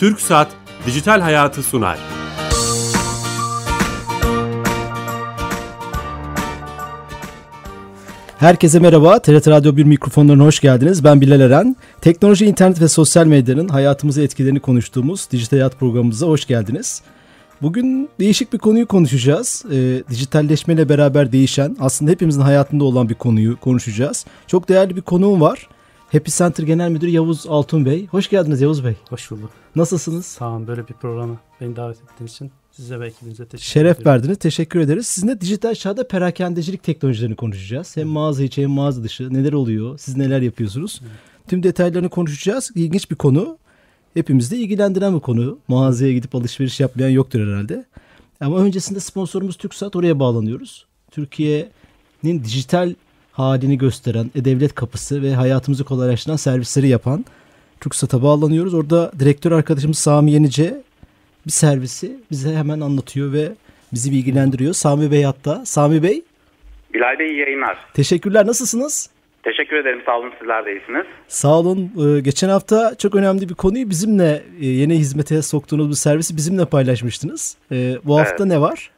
Türk Saat Dijital Hayatı sunar. Herkese merhaba. TRT Radyo 1 mikrofonlarına hoş geldiniz. Ben Bilal Eren. Teknoloji, internet ve sosyal medyanın hayatımıza etkilerini konuştuğumuz Dijital Hayat programımıza hoş geldiniz. Bugün değişik bir konuyu konuşacağız. E, dijitalleşmeyle beraber değişen, aslında hepimizin hayatında olan bir konuyu konuşacağız. Çok değerli bir konuğum var. Happy Center Genel Müdürü Yavuz Altun Bey. Hoş geldiniz Yavuz Bey. Hoş bulduk. Nasılsınız? Sağ olun böyle bir programa beni davet ettiğiniz için size ve ekibinize teşekkür Şeref ediyorum. verdiniz. Teşekkür ederiz. Sizinle dijital çağda perakendecilik teknolojilerini konuşacağız. Hem mağaza içi hem mağaza dışı. Neler oluyor? Siz neler yapıyorsunuz? Tüm detaylarını konuşacağız. İlginç bir konu. Hepimizi de ilgilendiren bir konu. Mağazaya gidip alışveriş yapmayan yoktur herhalde. Ama öncesinde sponsorumuz TürkSat. Oraya bağlanıyoruz. Türkiye'nin dijital halini gösteren e-devlet kapısı ve hayatımızı kolaylaştıran servisleri yapan TürkSat'a bağlanıyoruz. Orada direktör arkadaşımız Sami Yenice bir servisi bize hemen anlatıyor ve bizi bilgilendiriyor. Sami Bey hatta. Sami Bey Bilal Bey iyi yayınlar. teşekkürler. Nasılsınız? Teşekkür ederim sağ olun sizler de iyisiniz. Sağ olun. Ee, geçen hafta çok önemli bir konuyu bizimle e, yeni hizmete soktuğunuz bu servisi bizimle paylaşmıştınız. Ee, bu hafta Evet. ne var?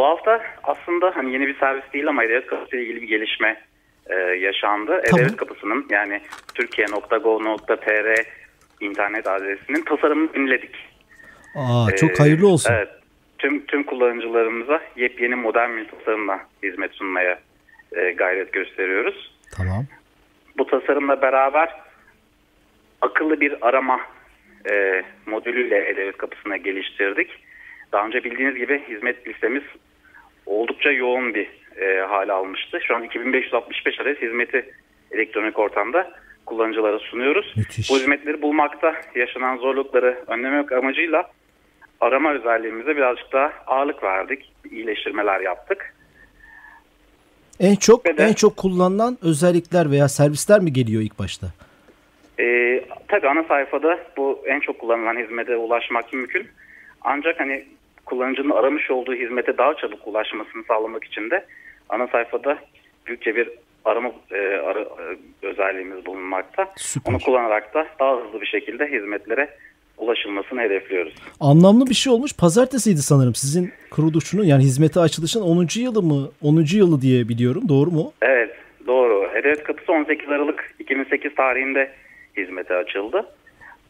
Bu hafta aslında hani yeni bir servis değil ama E-Devlet Kapısı ile ilgili bir gelişme e, yaşandı. Tamam. E-Devlet Kapısı'nın yani türkiye.gov.tr internet adresinin tasarımını yeniledik. Aa, çok Ee, hayırlı olsun. Evet. Tüm tüm kullanıcılarımıza yepyeni modern bir tasarımla hizmet sunmaya e, gayret gösteriyoruz. Tamam. Bu tasarımla beraber akıllı bir arama e, modülüyle E-Devlet kapısına geliştirdik. Daha önce bildiğiniz gibi hizmet listemiz oldukça yoğun bir e, hale almıştı. Şu an 2565 adet hizmeti elektronik ortamda kullanıcılara sunuyoruz. Müthiş. Bu hizmetleri bulmakta yaşanan zorlukları önlemek amacıyla arama özelliğimize birazcık daha ağırlık verdik. iyileştirmeler yaptık. En çok Ve de- en çok kullanılan özellikler veya servisler mi geliyor ilk başta? Ee, tabii ana sayfada bu en çok kullanılan hizmete ulaşmak mümkün. Ancak hani kullanıcının aramış olduğu hizmete daha çabuk ulaşmasını sağlamak için de ana sayfada büyükçe bir arama e, ara- e, özelliğimiz bulunmakta. Süper. Onu kullanarak da daha hızlı bir şekilde hizmetlere ulaşılmasını hedefliyoruz. Anlamlı bir şey olmuş. Pazartesiydi sanırım sizin kuruluşunun yani hizmete açılışın 10. yılı mı? 10. yılı diye biliyorum. Doğru mu? Evet doğru. E-Devlet Kapısı 18 Aralık 2008 tarihinde hizmete açıldı.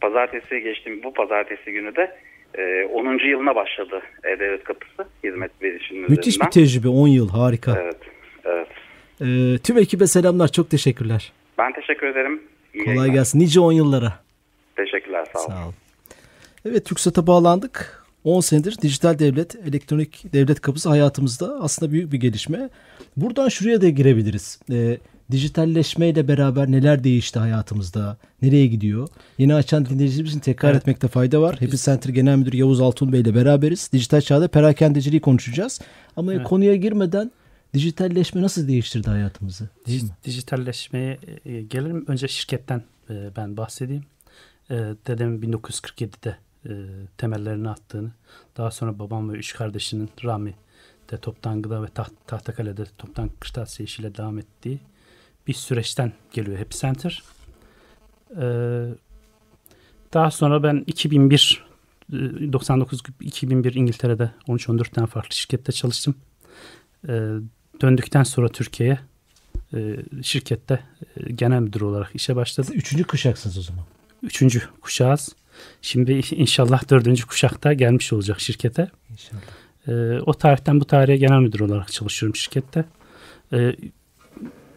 Pazartesi geçtiğim bu pazartesi günü de e, 10. yılına başladı E-Devlet Kapısı hizmet verişinin Müthiş bir üzerinden. tecrübe. 10 yıl. Harika. Evet, evet. Ee, tüm ekibe selamlar. Çok teşekkürler. Ben teşekkür ederim. İyi Kolay yayınlar. gelsin. Nice 10 yıllara. Teşekkürler, sağ olun. Sağ olun. Evet TürkSat'a bağlandık. 10 senedir dijital devlet, elektronik devlet kapısı hayatımızda aslında büyük bir gelişme. Buradan şuraya da girebiliriz. Ee, dijitalleşmeyle beraber neler değişti hayatımızda? Nereye gidiyor? Yeni açan dinleyicilerimiz için tekrar Evet. etmekte fayda var. Happy Center Genel Müdürü Yavuz Altun Bey ile beraberiz. Dijital çağda perakendeciliği konuşacağız. Ama Evet. konuya girmeden dijitalleşme nasıl değiştirdi hayatımızı? Dij- Dijitalleşmeye e, gelelim. Önce şirketten e, ben bahsedeyim. E, dedem 1947'de e, temellerini attığını, daha sonra babam ve üç kardeşinin Rami de Toptan Gıda ve Taht Tahtakale'de Toptan Kırtasiye işiyle devam ettiği bir süreçten geliyor Happy Center. E, daha sonra ben 2001 e, 99-2001 İngiltere'de 13-14 tane farklı şirkette çalıştım. E, döndükten sonra Türkiye'ye e, şirkette e, genel müdür olarak işe başladım. Üçüncü kuşaksınız o zaman. Üçüncü kuşağız. Şimdi inşallah dördüncü kuşakta gelmiş olacak şirkete. İnşallah. E, o tarihten bu tarihe genel müdür olarak çalışıyorum şirkette. E,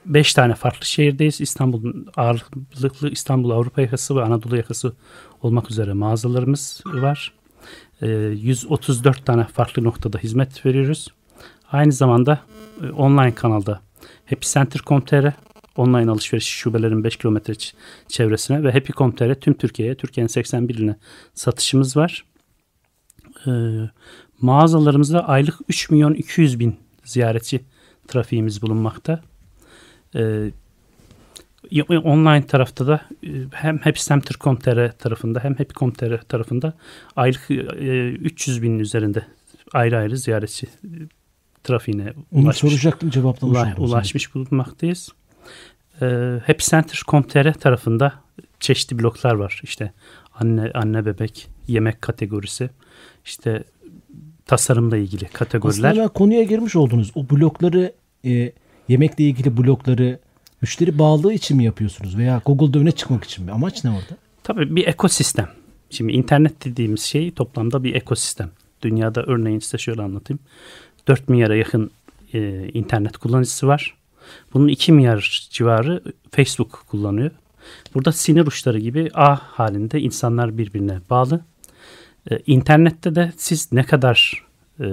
beş tane farklı şehirdeyiz. İstanbul'un ağırlıklı İstanbul Avrupa yakası ve Anadolu yakası olmak üzere mağazalarımız var. E, 134 tane farklı noktada hizmet veriyoruz. Aynı zamanda e, online kanalda happycenter.com.tr online alışveriş şubelerin 5 kilometre çevresine ve happy.com.tr tüm Türkiye'ye, Türkiye'nin 81 iline satışımız var. Ee, mağazalarımızda aylık 3 milyon 200 bin ziyaretçi trafiğimiz bulunmakta. Y- online tarafta da e, hem happycenter.com.tr tarafında hem happy.com.tr tarafında aylık e, 300 binin üzerinde ayrı ayrı ziyaretçi e, trafiğine Onu ulaşmış, soracaktım cevaplamış ula- ulaşmış bulunmaktayız. Ee, Happycenter.com.tr tarafında çeşitli bloklar var. İşte anne anne bebek, yemek kategorisi, işte tasarımla ilgili kategoriler. Aslında konuya girmiş oldunuz. O blokları e, yemekle ilgili blokları müşteri bağlılığı için mi yapıyorsunuz veya Google'da öne çıkmak için mi? Amaç ne orada? Tabii bir ekosistem. Şimdi internet dediğimiz şey toplamda bir ekosistem. Dünyada örneğin size şöyle anlatayım. 4 milyara yakın e, internet kullanıcısı var. Bunun 2 milyar civarı Facebook kullanıyor. Burada sinir uçları gibi ağ halinde insanlar birbirine bağlı. E, internette de siz ne kadar e,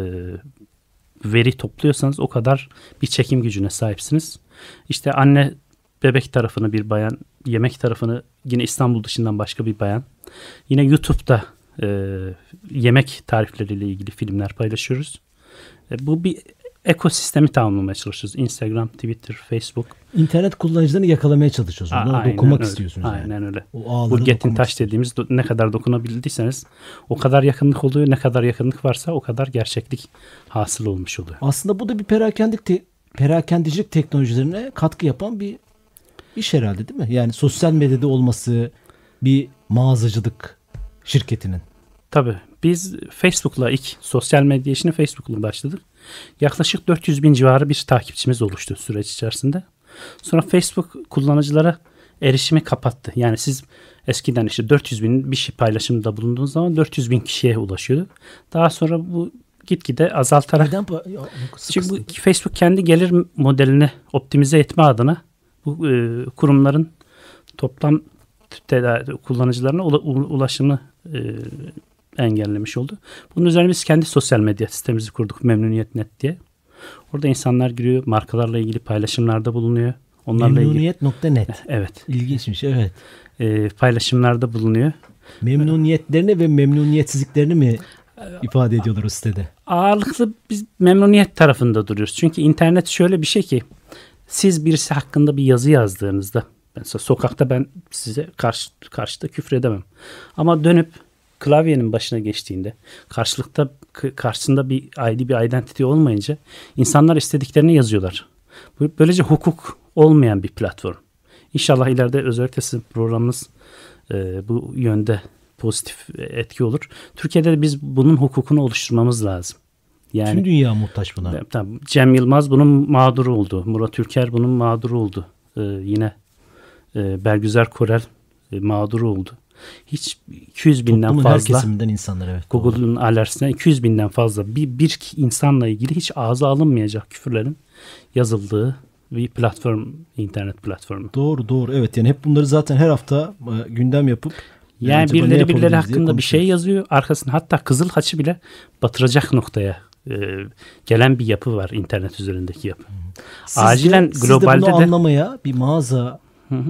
veri topluyorsanız o kadar bir çekim gücüne sahipsiniz. İşte anne bebek tarafını bir bayan, yemek tarafını yine İstanbul dışından başka bir bayan. Yine YouTube'da e, yemek tarifleriyle ilgili filmler paylaşıyoruz. E, bu bir ekosistemi tamamlamaya çalışıyoruz. Instagram, Twitter, Facebook. İnternet kullanıcılarını yakalamaya çalışıyorsunuz. Onlara Aynen dokunmak öyle. istiyorsunuz. yani. Aynen öyle. O Bu Touch istiyorsunuz. dediğimiz ne kadar dokunabildiyseniz o kadar yakınlık oluyor. Ne kadar yakınlık varsa o kadar gerçeklik hasıl olmuş oluyor. Aslında bu da bir perakendik te- perakendicilik teknolojilerine katkı yapan bir iş herhalde değil mi? Yani sosyal medyada olması bir mağazacılık şirketinin. Tabii. Biz Facebook'la ilk sosyal medya işine Facebook'la başladık. Yaklaşık 400 bin civarı bir takipçimiz oluştu süreç içerisinde. Sonra Facebook kullanıcılara erişimi kapattı. Yani siz eskiden işte 400 bin bir şey paylaşımda bulunduğunuz zaman 400 bin kişiye ulaşıyordu. Daha sonra bu gitgide azaltarak Neden bu? Çünkü bu Facebook kendi gelir modelini optimize etme adına bu e, kurumların toplam kullanıcılarına ulaşımı e, engellemiş oldu. Bunun üzerine biz kendi sosyal medya sistemimizi kurduk Memnuniyet.net diye. Orada insanlar giriyor, markalarla ilgili paylaşımlarda bulunuyor. Onlarla ilgili Memnuniyet.net. evet, İlginçmiş evet. e, paylaşımlarda bulunuyor. Memnuniyetlerini ve memnuniyetsizliklerini mi ifade ediyorlar o sitede? ağırlıklı biz memnuniyet tarafında duruyoruz. Çünkü internet şöyle bir şey ki siz birisi hakkında bir yazı yazdığınızda mesela sokakta ben size karşı, karşıda küfür edemem. Ama dönüp klavyenin başına geçtiğinde karşılıkta karşısında bir ID bir identity olmayınca insanlar istediklerini yazıyorlar. Böylece hukuk olmayan bir platform. İnşallah ileride özellikle sizin programınız e, bu yönde pozitif etki olur. Türkiye'de de biz bunun hukukunu oluşturmamız lazım. Yani Tüm dünya muhtaç buna. Tamam. Cem Yılmaz bunun mağduru oldu. Murat Ülker bunun mağduru oldu. Ee, yine e, Belgüzer Korel e, mağduru oldu. Hiç 200 binden Toplumun her fazla kesiminden insanlar evet. Google'un alerjisine 200 binden fazla bir, bir insanla ilgili hiç ağza alınmayacak küfürlerin yazıldığı bir platform, internet platformu. Doğru doğru evet yani hep bunları zaten her hafta e, gündem yapıp Yani acaba ne birileri birileri diye hakkında bir şey yazıyor. Arkasında hatta Kızıl Haç'ı bile batıracak noktaya e, gelen bir yapı var internet üzerindeki yapı. Siz de- Acilen siz de globalde bunu de anlamaya bir mağaza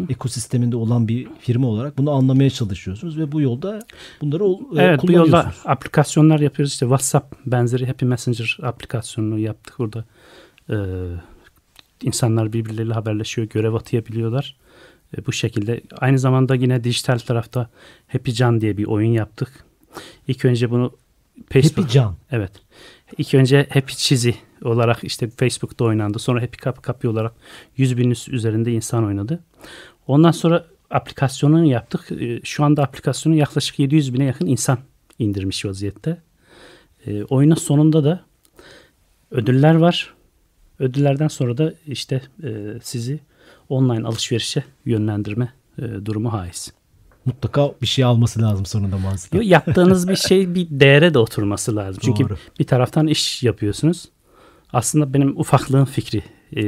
ekosisteminde olan bir firma olarak bunu anlamaya çalışıyorsunuz ve bu yolda bunları e, Evet bu yolda aplikasyonlar yapıyoruz. İşte WhatsApp benzeri Happy Messenger aplikasyonunu yaptık burada. Ee, insanlar birbirleriyle haberleşiyor, görev atayabiliyorlar. Ee, bu şekilde aynı zamanda yine dijital tarafta Happy Can diye bir oyun yaptık. İlk önce bunu Facebook Happy Can. Evet. İlk önce Happy Cheesy olarak işte Facebook'ta oynandı. Sonra Happy Cup Cup olarak 100 bin üst- üzerinde insan oynadı. Ondan sonra aplikasyonunu yaptık. Ee, Şu anda aplikasyonu yaklaşık 700 bine yakın insan indirmiş vaziyette. Ee, oyunun sonunda da ödüller var. Ödüllerden sonra da işte e, sizi online alışverişe yönlendirme e, durumu haiz. Mutlaka bir şey alması lazım sonunda mağazada. Yo, Yaptığınız bir şey bir değere de oturması lazım. Çünkü Doğru. bir taraftan iş yapıyorsunuz. Aslında benim ufaklığın fikri. Ee,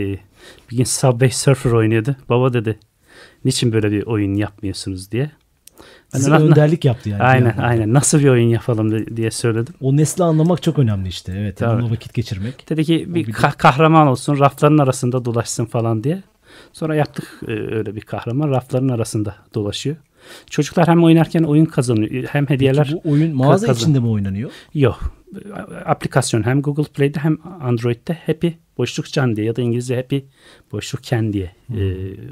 bir gün Subway Surfer oynuyordu. Baba dedi niçin böyle bir oyun yapmıyorsunuz diye. Ben Size na- önderlik yaptı yani. aynen yandan. aynen nasıl bir oyun yapalım diye söyledim. O nesli anlamak çok önemli işte. Evet. Yani onunla vakit geçirmek. Dedi ki bir bir de- ka- kahraman olsun rafların arasında dolaşsın falan diye. Sonra yaptık e, öyle bir kahraman rafların arasında dolaşıyor. Çocuklar hem oynarken oyun kazanıyor hem hediyeler Peki bu oyun mağaza kazan- içinde mi oynanıyor? Yok. Aplikasyon hem Google Play'de hem Android'de Happy boşluk can diye ya da İngilizce Happy boşluk can diye e,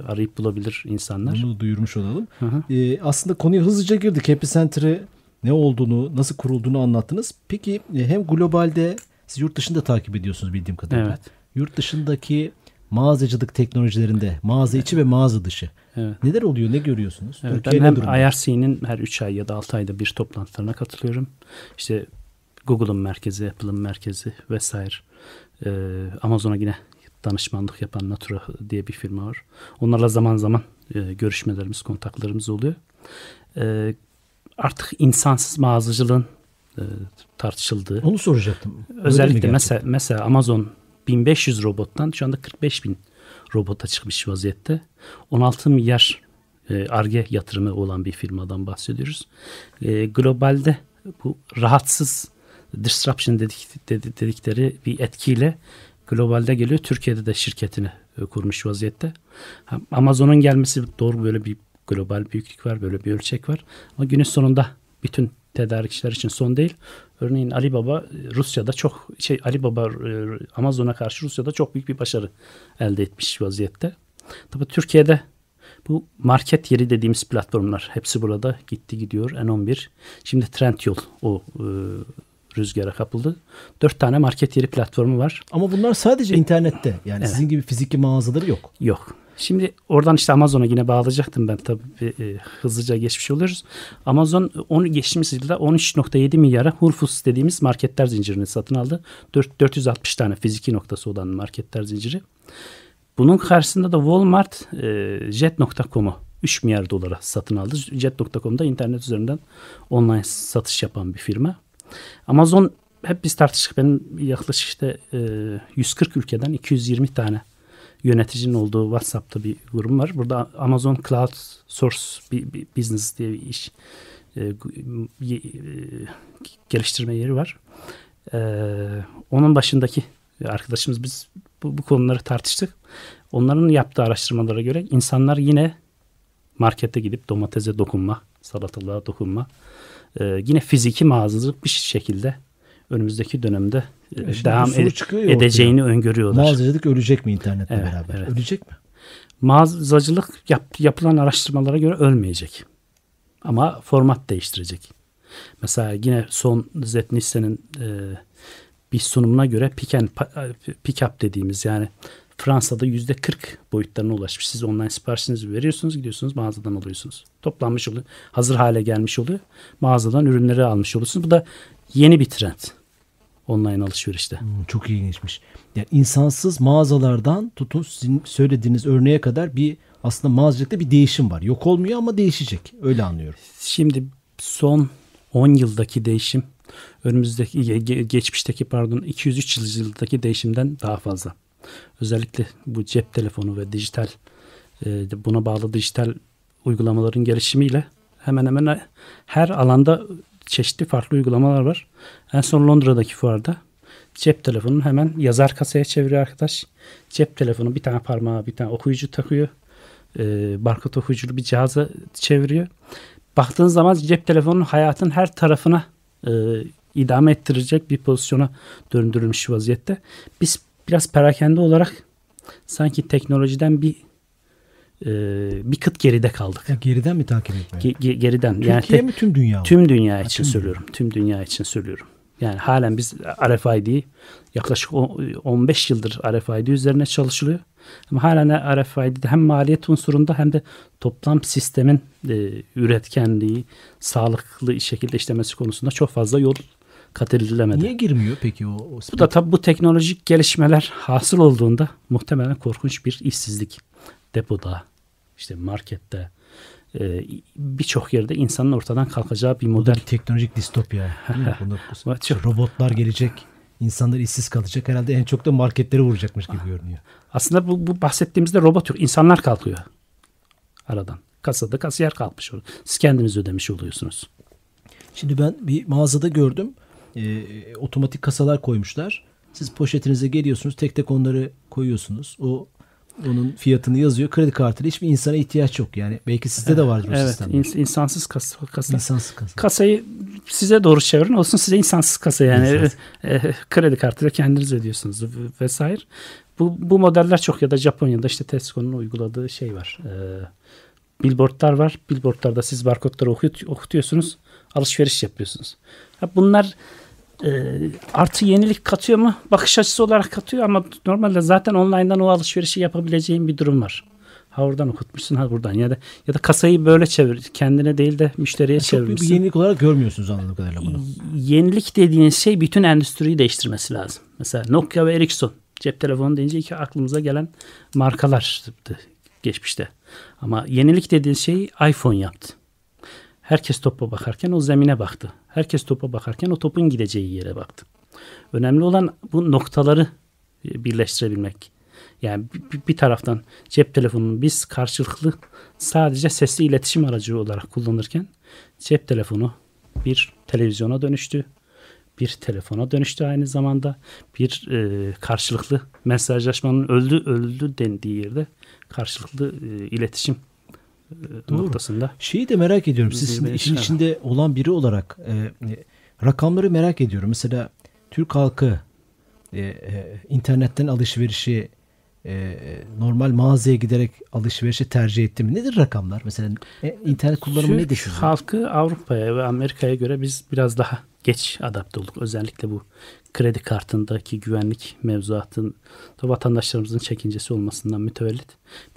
arayıp bulabilir insanlar. Bunu duyurmuş olalım. Hı hı. Ee, aslında konuya hızlıca girdik. Happy Center'ı ne olduğunu, nasıl kurulduğunu anlattınız. Peki e, hem globalde siz yurt dışında takip ediyorsunuz bildiğim kadarıyla. Evet. Yurt dışındaki mağazacılık teknolojilerinde mağaza içi ve mağaza dışı. Evet. Neler oluyor? Ne görüyorsunuz? Evet, Türkiye ben hem durumda? IRC'nin her 3 ay ya da 6 ayda bir toplantılarına katılıyorum. İşte Google'ın merkezi, Apple'ın merkezi vesaire. Ee, Amazon'a yine danışmanlık yapan Natura diye bir firma var. Onlarla zaman zaman e, görüşmelerimiz, kontaklarımız oluyor. Ee, artık insansız mağazacılığın e, tartışıldığı. Onu soracaktım. Özellikle mesela, mesela Amazon 1500 robottan şu anda 45 bin robota çıkmış vaziyette. 16 milyar e, ARGE yatırımı olan bir firmadan bahsediyoruz. E, globalde bu rahatsız disruption dedik, dedi- dedikleri bir etkiyle globalde geliyor. Türkiye'de de şirketini e, kurmuş vaziyette. Amazon'un gelmesi doğru böyle bir global büyüklük var, böyle bir ölçek var. Ama günün sonunda bütün tedarikçiler için son değil. Örneğin Alibaba e, Rusya'da çok şey Alibaba e, Amazon'a karşı Rusya'da çok büyük bir başarı elde etmiş vaziyette. Tabii Türkiye'de bu market yeri dediğimiz platformlar hepsi burada gitti gidiyor N11. Şimdi Trendyol o e, rüzgara kapıldı. Dört tane market yeri platformu var. Ama bunlar sadece internette. Yani Evet. sizin gibi fiziki mağazaları yok. Yok. Şimdi oradan işte Amazon'a yine bağlayacaktım ben tabii e, hızlıca geçmiş oluyoruz. Amazon onu geçtiğimiz yılda 13.7 milyara Foods dediğimiz marketler zincirini satın aldı. Dört- 460 tane fiziki noktası olan marketler zinciri. Bunun karşısında da Walmart e, Jet.com'u 3 milyar dolara satın aldı. Jet.com'da internet üzerinden online satış yapan bir firma. Amazon hep biz tartıştık. Benim yaklaşık işte e, 140 ülkeden 220 tane yöneticinin olduğu WhatsApp'ta bir grup var. Burada Amazon Cloud Source bir, Business diye bir iş e, e, geliştirme yeri var. E, onun başındaki arkadaşımız biz bu, bu konuları tartıştık. Onların yaptığı araştırmalara göre insanlar yine markete gidip domatese dokunma, salatalığa dokunma, yine fiziki mağazacılık bir şekilde önümüzdeki dönemde şimdi devam ede- çıkıyor ya ortaya. edeceğini öngörüyorlar. Mağazacılık ölecek mi internetle Evet, beraber? evet. Ölecek mi? Mağazacılık yap- yapılan araştırmalara göre ölmeyecek. Ama format değiştirecek. Mesela yine son Zetnisse'nin e, bir sunumuna göre pick, and, pa- pick up dediğimiz yani Fransa'da yüzde 40 boyutlarına ulaşmış. Siz online siparişinizi veriyorsunuz, gidiyorsunuz mağazadan alıyorsunuz. Toplanmış oluyor. Hazır hale gelmiş oluyor. Mağazadan ürünleri almış oluyorsunuz. Bu da yeni bir trend. Online alışverişte. Hmm, çok ilginçmiş. Yani insansız mağazalardan tutun sizin söylediğiniz örneğe kadar bir aslında mağazacılıkta bir değişim var. Yok olmuyor ama değişecek. Öyle anlıyorum. Şimdi son 10 yıldaki değişim önümüzdeki ge- ge- geçmişteki pardon 203 yıldaki değişimden daha fazla. Özellikle bu cep telefonu ve dijital e, buna bağlı dijital uygulamaların gelişimiyle hemen hemen her alanda çeşitli farklı uygulamalar var. En son Londra'daki fuarda cep telefonunu hemen yazar kasaya çeviriyor arkadaş. Cep telefonu bir tane parmağa bir tane okuyucu takıyor. E, barkod okuyuculu bir cihaza çeviriyor. Baktığın zaman cep telefonunun hayatın her tarafına e, idame ettirecek bir pozisyona döndürülmüş vaziyette. Biz biraz perakende olarak sanki teknolojiden bir e, bir kıt geride kaldık. Ya geriden mi takip etmeye? Ge- ge- geriden. Türkiye yani te- mi tüm dünya mı? Tüm dünya için tüm söylüyorum. Tüm dünya için söylüyorum. Yani halen biz RFID'yi yaklaşık o- 15 yıldır RFID üzerine çalışılıyor. Ama halen RFID'de hem maliyet unsurunda hem de toplam sistemin e, üretkenliği, sağlıklı şekilde işlemesi konusunda çok fazla yol kat edilemedi. Niye girmiyor peki o? o Bu da tabii bu teknolojik gelişmeler hasıl olduğunda muhtemelen korkunç bir işsizlik depoda, işte markette, e, birçok yerde insanın ortadan kalkacağı bir Bu model. bir teknolojik distopya. çok- robotlar gelecek. insanlar işsiz kalacak. Herhalde en çok da marketlere vuracakmış gibi görünüyor. Aslında bu, bu bahsettiğimizde robot yok. İnsanlar kalkıyor aradan. Kasada kasiyer kalkmış oluyor. Siz kendiniz ödemiş oluyorsunuz. Şimdi ben bir mağazada gördüm. Ee, otomatik kasalar koymuşlar. Siz poşetinize geliyorsunuz. Tek tek onları koyuyorsunuz. O onun fiyatını yazıyor. Kredi kartıyla hiçbir insana ihtiyaç yok. Yani belki sizde de vardır o Evet, sistemler. ins- insansız kasa. kasa. İnsansız kasa. Kasayı size doğru çevirin olsun size insansız kasa yani İnsansız. e, kredi kartıyla kendiniz ödüyorsunuz vesaire. Bu, bu modeller çok ya da Japonya'da işte Tesco'nun uyguladığı şey var. E, billboardlar var. Billboardlarda siz barkodları okutuyorsunuz. Alışveriş yapıyorsunuz. Bunlar e, artı yenilik katıyor mu? Bakış açısı olarak katıyor ama normalde zaten online'dan o alışverişi yapabileceğin bir durum var. Ha oradan okutmuşsun ha buradan ya da ya da kasayı böyle çevir kendine değil de müşteriye Çok büyük bir çevirmişsin. yenilik olarak görmüyorsunuz anladığım kadarıyla bunu. Yenilik dediğiniz şey bütün endüstriyi değiştirmesi lazım. Mesela Nokia ve Ericsson cep telefonu deyince iki aklımıza gelen markalardı geçmişte. Ama yenilik dediğiniz şeyi iPhone yaptı. Herkes topa bakarken o zemine baktı. Herkes topa bakarken o topun gideceği yere baktı. Önemli olan bu noktaları e, birleştirebilmek. Yani bir, taraftan cep telefonunu biz karşılıklı sadece sesli iletişim aracı olarak kullanırken cep telefonu bir televizyona dönüştü. Bir telefona dönüştü aynı zamanda. Bir e, karşılıklı mesajlaşmanın öldü öldü dendiği yerde karşılıklı e, iletişim e, noktasında. Şeyi de merak ediyorum. Siz şimdi işin içinde olan biri olarak e, e, rakamları merak ediyorum. Mesela Türk halkı e, e, internetten alışverişi e, normal mağazaya giderek alışverişi tercih etti mi? Nedir rakamlar? Mesela e, internet kullanımı Türk nedir sizin? halkı Avrupa'ya ve Amerika'ya göre biz biraz daha geç adapte olduk. Özellikle bu kredi kartındaki güvenlik mevzuatın da vatandaşlarımızın çekincesi olmasından mütevellit.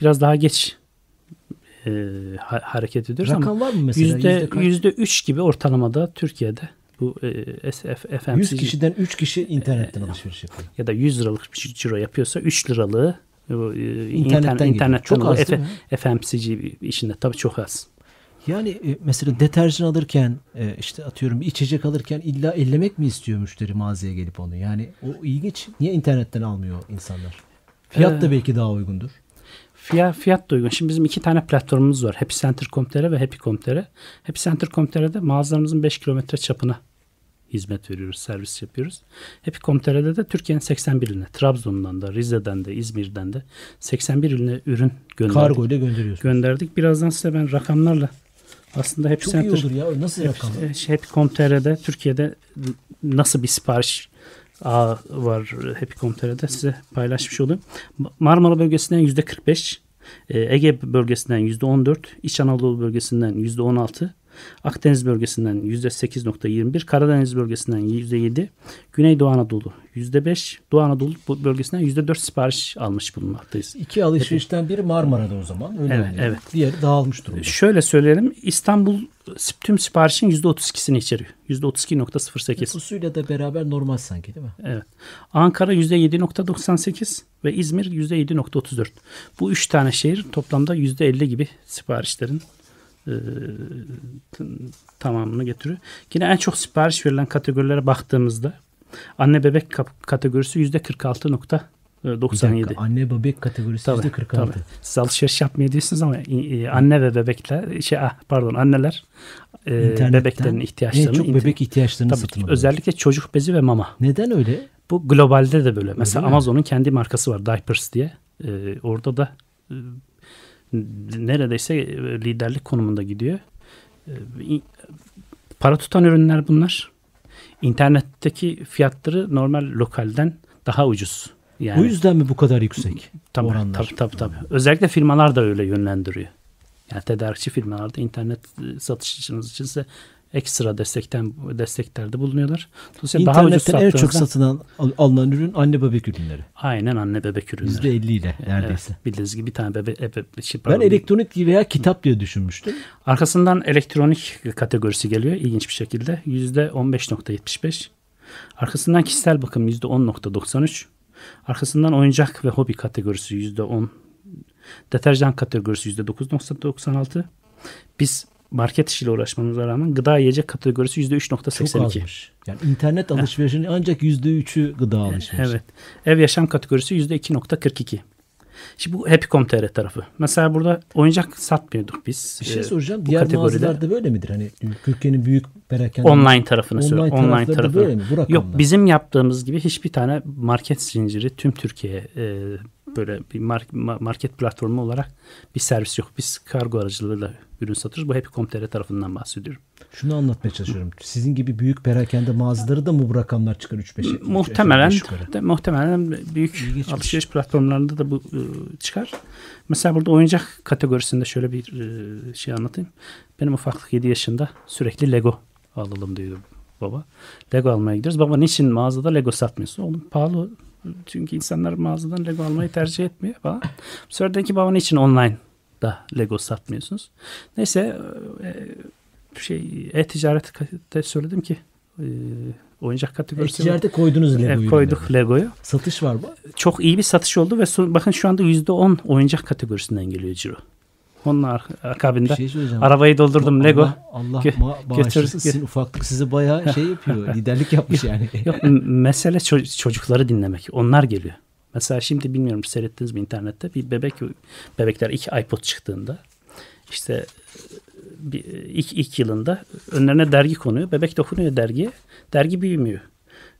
Biraz daha geç e, ha- hareket ediyoruz ama Rakam var mı mesela? yüzde, Yüzde üç gibi ortalamada Türkiye'de bu e, SF, 100 FMCG kişiden 3 kişi internetten alışveriş yapıyor. ya da 100 liralık bir ciro yapıyorsa 3 liralığı bu, e, İnternetten internet, Çok az mi? FMCG işinde tabii çok az. Yani e, mesela deterjan alırken e, işte atıyorum içecek alırken illa ellemek mi istiyor müşteri mağazaya gelip onu? Yani o ilginç. Niye internetten almıyor insanlar? Fiyat da belki daha uygundur. Fiyat, fiyat da uygun. Şimdi bizim iki tane platformumuz var. Happy Center.com.tr ve Happy.com.tr. Happy Center.com.tr'de mağazalarımızın 5 kilometre çapına hizmet veriyoruz, servis yapıyoruz. Happy.com.tr'de de Türkiye'nin 81 iline, Trabzon'dan da, Rize'den de, İzmir'den de 81 iline ürün gönderdik. Kargo ile gönderiyorsun. gönderdik. Birazdan size ben rakamlarla aslında Happy Çok iyi olur ya. Nasıl rakam? Happy- Happy.com.tr'de Türkiye'de nasıl bir sipariş ağı var Happy.com.tr'de size paylaşmış olayım. Marmara bölgesinden yüzde 45, e, Ege bölgesinden yüzde 14, İç Anadolu bölgesinden yüzde 16, Akdeniz bölgesinden yüzde 8.21, Karadeniz bölgesinden yüzde 7, Güneydoğu Anadolu yüzde 5, Doğu Anadolu bölgesinden yüzde 4 sipariş almış bulunmaktayız. İki alışverişten biri Marmara'da o zaman. Öyle Evet, oluyor. evet. Diğeri dağılmış durumda. Şöyle söyleyelim İstanbul tüm siparişin %32'sini içeriyor. %32.08. Nüfusuyla da beraber normal sanki değil mi? Evet. Ankara %7.98 ve İzmir %7.34. Bu üç tane şehir toplamda %50 gibi siparişlerin e, tamamını getiriyor. Yine en çok sipariş verilen kategorilere baktığımızda anne bebek kategorisi %46.97. Bir dakika, anne bebek kategorisi Tabii, %46. tabii. Siz alışveriş yapmaya diyorsunuz ama e, anne ve bebekler şey ah, pardon anneler e, bebeklerin En ihtiyaçlarını çok inter- bebek ihtiyaçlarını Tabii, satın alıyor. özellikle çocuk bezi ve mama. Neden öyle? Bu globalde de böyle. Mesela? Amazon'un kendi markası var Diapers diye. Ee, orada da e, neredeyse e, liderlik konumunda gidiyor. İ- para tutan ürünler bunlar. İnternetteki fiyatları normal lokalden daha ucuz. Yani, O yüzden mi bu kadar yüksek tabii, oranlar? Tabii, tabii, tabii. Özellikle firmalar da öyle yönlendiriyor. Yani tedarikçi firmalarda internet e, satışınız için size ekstra destekten desteklerde bulunuyorlar. Dolayısıyla daha ucuz İnternetten en çok satılan al- alınan ürün anne bebek ürünleri. Aynen anne bebek ürünleri. %50 ile neredeyse. Evet, bildiğiniz gibi bir tane bebe, ebe, şey, Ben elektronik veya kitap diye düşünmüştüm. Arkasından elektronik kategorisi geliyor ilginç bir şekilde. %15.75. Arkasından kişisel bakım %10.93. Arkasından oyuncak ve hobi kategorisi %10. Deterjan kategorisi %9.96. Biz market işiyle uğraşmamıza rağmen gıda yiyecek kategorisi Çok %3.82. azmış. Yani internet alışverişinin ancak %3'ü gıda alışverişi. Evet. Ev yaşam kategorisi %2.42. Şimdi bu Happy.com.tr tarafı. Mesela burada oyuncak satmıyorduk biz. Bir şey Ee, soracağım. bu Diğer kategoride mağazalarda böyle midir? Hani Türkiye'nin büyük perakende online tarafını Online söyle. Online da tarafını. böyle mi? Bu rakamlar. Yok bizim yaptığımız gibi hiçbir tane market zinciri tüm Türkiye e, böyle bir mar- ma- market platformu olarak bir servis yok. Biz kargo aracılığıyla ürün satıyoruz. Bu Happy.com.tr tarafından bahsediyorum. Şunu anlatmaya çalışıyorum. Sizin gibi büyük perakende mağazaları da mı bu rakamlar çıkar 3-5'e? Muhtemelen de, muhtemelen büyük İlginçmiş. alışveriş platformlarında da bu e, çıkar. Mesela burada oyuncak kategorisinde şöyle bir e, şey anlatayım. Benim ufaklık 7 yaşında sürekli Lego alalım diyor baba. Lego almaya gidiyoruz. Baba niçin mağazada Lego satmıyorsun? Oğlum pahalı. Çünkü insanlar mağazadan Lego almayı tercih etmiyor falan. Bu sefer dedi ki baba niçin online da Lego satmıyorsunuz? Neyse e, şey e-ticarette söyledim ki e, oyuncak kategorisi. E-ticarete koydunuz Lego'yu. E, koyduk Lego'yu. Satış var mı? Çok iyi bir satış oldu ve son, bakın şu anda %10 oyuncak kategorisinden geliyor ciro. Onun akabinde şey arabayı doldurdum Allah, Lego. Allah Gö- götür- Sizin ufaklık sizi bayağı şey yapıyor. liderlik yapmış yani. Yok mesele ço- çocukları dinlemek. Onlar geliyor. Mesela şimdi bilmiyorum seyrettiniz mi internette bir bebek bebekler iki iPod çıktığında işte bir, ilk, ilk yılında önlerine dergi konuyor. Bebek dokunuyor dergiye. Dergi büyümüyor.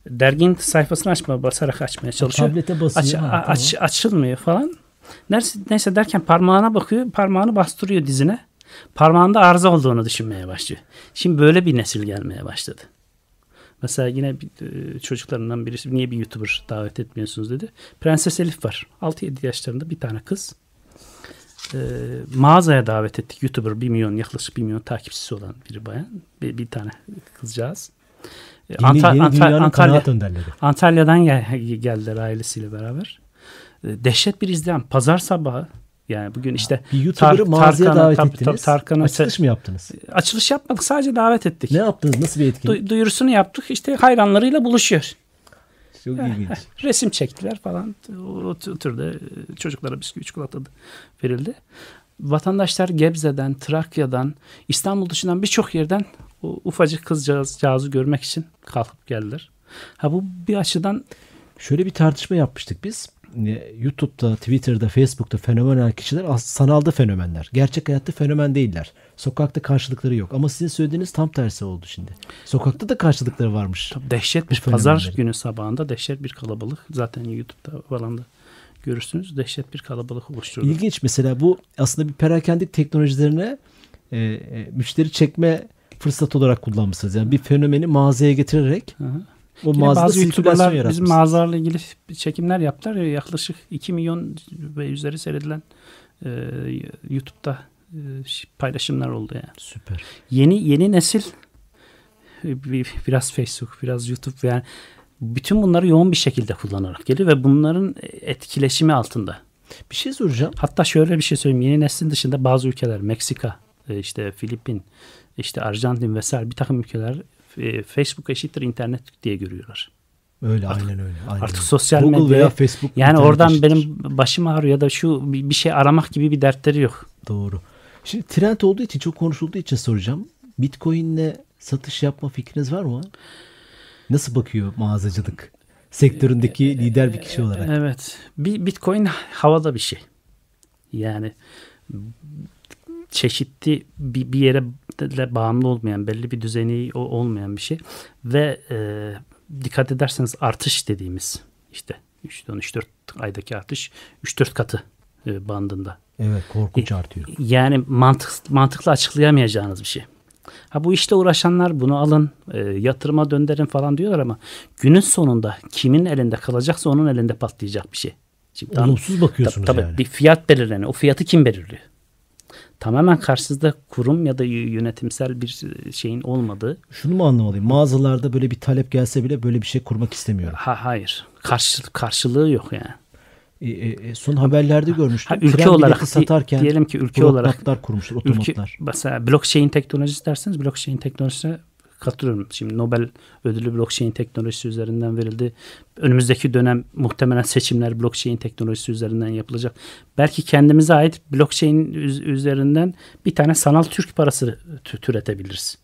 Derginin sayfasını açma basarak açmaya çalışıyor. Tablete basıyor. Aç, ha, a- tamam. aç- açılmıyor falan. Neyse, neyse derken parmağına bakıyor. Parmağını bastırıyor dizine. Parmağında arıza olduğunu düşünmeye başlıyor. Şimdi böyle bir nesil gelmeye başladı. Mesela yine bir, e, çocuklarından birisi niye bir YouTuber davet etmiyorsunuz dedi. Prenses Elif var. 6-7 yaşlarında bir tane kız. E, mağazaya davet ettik. YouTuber 1 milyon yaklaşık 1 milyon takipçisi olan bir bayan. Bir, bir tane kızcağız. E, Yeni, Anta- yeni Anta- dünyanın Antalya. Antalya'dan gel- geldiler ailesiyle beraber. Dehşet bir izleyen. Pazar sabahı yani bugün işte Bir YouTuber'ı Tar- mağazaya Tarkan'ı- davet tabii, ettiniz. tabii, Tarkan'ı Açılış mı yaptınız? açılış yapmadık sadece davet ettik. Ne yaptınız? Nasıl bir etkinlik? Du- duyurusunu yaptık işte hayranlarıyla buluşuyor. Çok ilginç. Resim çektiler falan. O, türde çocuklara bisküvi çikolata verildi. Vatandaşlar Gebze'den, Trakya'dan, İstanbul dışından birçok yerden o ufacık kızcağızı görmek için kalkıp geldiler. Ha bu bir açıdan Şöyle bir tartışma yapmıştık biz. YouTube'da, Twitter'da, Facebook'ta fenomenal kişiler sanalda fenomenler. Gerçek hayatta fenomen değiller. Sokakta karşılıkları yok. Ama sizin söylediğiniz tam tersi oldu şimdi. Sokakta da karşılıkları varmış. Tabii dehşet bir pazar günü sabahında dehşet bir kalabalık. Zaten YouTube'da falan da görürsünüz. Dehşet bir kalabalık oluşturdu. İlginç mesela bu aslında bir perakende teknolojilerine e, e, müşteri çekme fırsat olarak kullanmışsınız. Yani bir fenomeni mağazaya getirerek Hı hı. O Yine mağazada bazı YouTuber'lar bizim mağazalarla ilgili çekimler yaptılar. Ya, yaklaşık 2 milyon ve üzeri seyredilen e, YouTube'da e, paylaşımlar oldu yani. Süper. Yeni yeni nesil e, bir- biraz Facebook, biraz YouTube yani bütün bunları yoğun bir şekilde kullanarak geliyor ve bunların etkileşimi altında. Bir şey soracağım. Hatta şöyle bir şey söyleyeyim. Yeni neslin dışında bazı ülkeler, Meksika, e, işte Filipin, işte Arjantin vesaire bir takım ülkeler e, Facebook eşittir internet diye görüyorlar. Öyle aynen öyle. Aynen Artık sosyal Google medya veya Facebook yani oradan eşittir. benim başım ağrıyor ya da şu bir bir şey aramak gibi bir dertleri yok. Doğru. Şimdi trend olduğu için çok konuşulduğu için soracağım. Bitcoin'le satış yapma fikriniz var mı? Nasıl bakıyor mağazacılık? Sektöründeki lider bir kişi olarak. Evet. Bir Bitcoin havada bir şey. Yani çeşitli bir, bir yere de bağımlı olmayan, belli bir düzeni olmayan bir şey ve e, dikkat ederseniz artış dediğimiz işte 3-4 aydaki artış 3-4 katı e, bandında. Evet korkunç artıyor. Yani mantık, mantıklı açıklayamayacağınız bir şey. Ha bu işte uğraşanlar bunu alın, e, yatırıma döndürün falan diyorlar ama günün sonunda kimin elinde kalacaksa onun elinde patlayacak bir şey. Şimdi Olumsuz bakıyorsunuz tabii, yani. bir fiyat belirleniyor. O fiyatı kim belirliyor? Tamamen karşınızda kurum ya da yönetimsel bir şeyin olmadığı. Şunu mu anlamalıyım? Mağazalarda böyle bir talep gelse bile böyle bir şey kurmak istemiyorum. Ha, hayır. Karşı, karşılığı yok yani. E, e, e, son haberlerde görmüştüm. Ha, ülke Tren olarak satarken diyelim ki ülke olarak otomatlar kurmuşlar. ülke, Otomatlar. mesela blockchain teknolojisi derseniz blockchain teknolojisine katılıyorum. Şimdi Nobel ödülü blockchain teknolojisi üzerinden verildi. Önümüzdeki dönem muhtemelen seçimler blockchain teknolojisi üzerinden yapılacak. Belki kendimize ait blockchain üz- üzerinden bir tane sanal Türk parası tü- türetebiliriz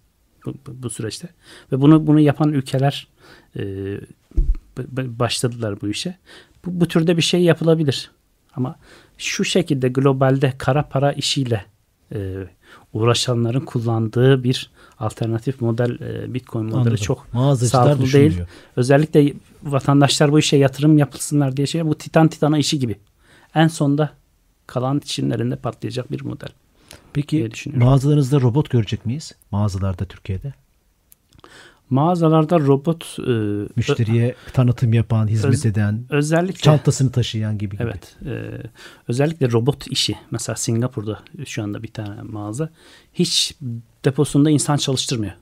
bu, bu- süreçte. Ve bunu bunu yapan ülkeler e, başladılar bu işe. Bu, bu türde bir şey yapılabilir. Ama şu şekilde globalde kara para işiyle e, uğraşanların kullandığı bir alternatif model e, Bitcoin modeli Anladım. çok sağlıklı değil. Özellikle vatandaşlar bu işe yatırım yapılsınlar diye şey bu titan titana işi gibi. En sonda kalan Çinlerinde patlayacak bir model. Peki mağazalarınızda robot görecek miyiz? Mağazalarda Türkiye'de. Mağazalarda robot e, Müşteriye tanıtım yapan, hizmet Öz- eden, özellikle çantasını taşıyan gibi gibi. Evet. e, özellikle robot işi. Mesela Singapur'da şu anda bir tane mağaza hiç deposunda insan çalıştırmıyor.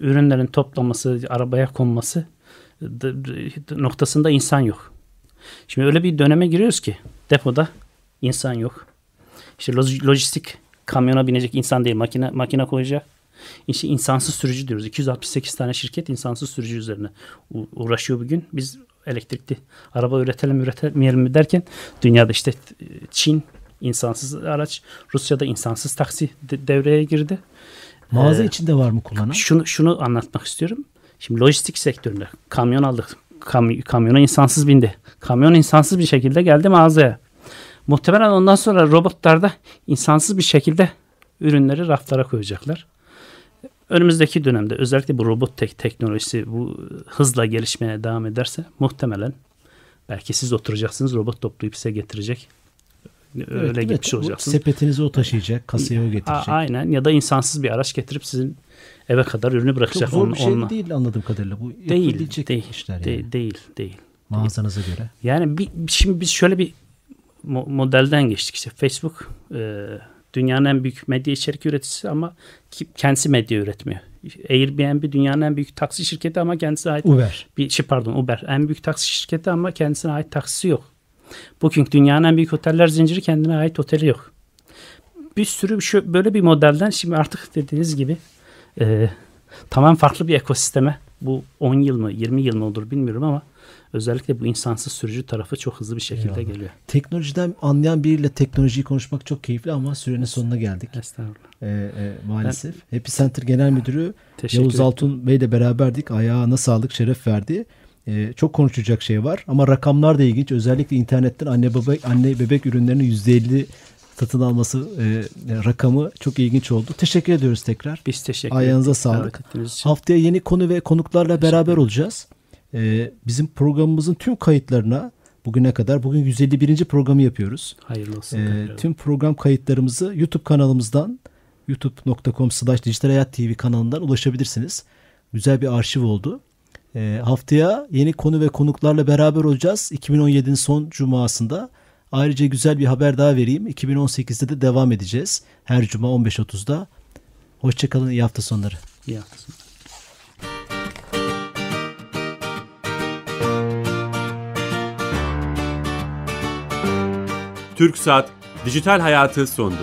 ürünlerin toplaması, arabaya konması noktasında insan yok. Şimdi öyle bir döneme giriyoruz ki depoda insan yok. İşte lojistik kamyona binecek insan değil makine makine koyacak. İşte insansız sürücü diyoruz. 268 tane şirket insansız sürücü üzerine uğraşıyor bugün. Biz elektrikli araba üretelim üretemeyelim mi derken dünyada işte Çin insansız araç, Rusya'da insansız taksi devreye girdi. Mağaza ee, içinde var mı kullanan? Şunu şunu anlatmak istiyorum. Şimdi lojistik sektöründe kamyon aldık. Kam, kamyona insansız bindi. Kamyon insansız bir şekilde geldi mağazaya. Muhtemelen ondan sonra robotlarda insansız bir şekilde ürünleri raflara koyacaklar. Önümüzdeki dönemde özellikle bu robot tek teknolojisi bu hızla gelişmeye devam ederse muhtemelen belki siz oturacaksınız robot toplayıp size getirecek. Öyle evet, gitmiş evet. olacaksınız. Sepetinizi o taşıyacak, kasaya o getirecek. A- aynen ya da insansız bir araç getirip sizin eve kadar ürünü bırakacak. Çok zor bir şey onunla. değil anladığım kadarıyla. Bu değil, değil, işler değil, yani. değil, değil. Mağazanıza göre. Yani bir, şimdi biz şöyle bir modelden geçtik işte Facebook e, dünyanın en büyük medya içerik üreticisi ama kendisi medya üretmiyor. Airbnb dünyanın en büyük taksi şirketi ama kendisine ait Uber. Bir şey pardon Uber en büyük taksi şirketi ama kendisine ait taksisi yok. Booking dünyanın en büyük oteller zinciri kendine ait oteli yok. Bir sürü şu, böyle bir modelden şimdi artık dediğiniz gibi e, tamam farklı bir ekosisteme bu 10 yıl mı 20 yıl mı olur bilmiyorum ama özellikle bu insansız sürücü tarafı çok hızlı bir şekilde Eyvallah. geliyor. Teknolojiden anlayan biriyle teknolojiyi konuşmak çok keyifli ama sürenin sonuna geldik. Estağfurullah. Ee, e, maalesef. Ben, Happy Center Genel Müdürü Yavuz Altun Bey ile beraberdik. Ayağına sağlık, şeref verdi. Ee, çok konuşacak şey var ama rakamlar da ilginç. Özellikle internetten anne bebek anne bebek ürünlerinin %50 satın alması e, rakamı çok ilginç oldu. Teşekkür ediyoruz tekrar. Biz teşekkür Ayağınıza sağlık. Haftaya yeni konu ve konuklarla beraber olacağız. Ee, bizim programımızın tüm kayıtlarına bugüne kadar bugün 151. programı yapıyoruz. Hayırlı olsun. Ee, tüm program kayıtlarımızı YouTube kanalımızdan youtube.com slash dijital hayat tv kanalından ulaşabilirsiniz. Güzel bir arşiv oldu. Ee, haftaya yeni konu ve konuklarla beraber olacağız. 2017'nin son cumasında. Ayrıca güzel bir haber daha vereyim. 2018'de de devam edeceğiz. Her cuma 15.30'da. Hoşçakalın. İyi hafta sonları. İyi hafta sonları. Türk Saat Dijital Hayatı sondu.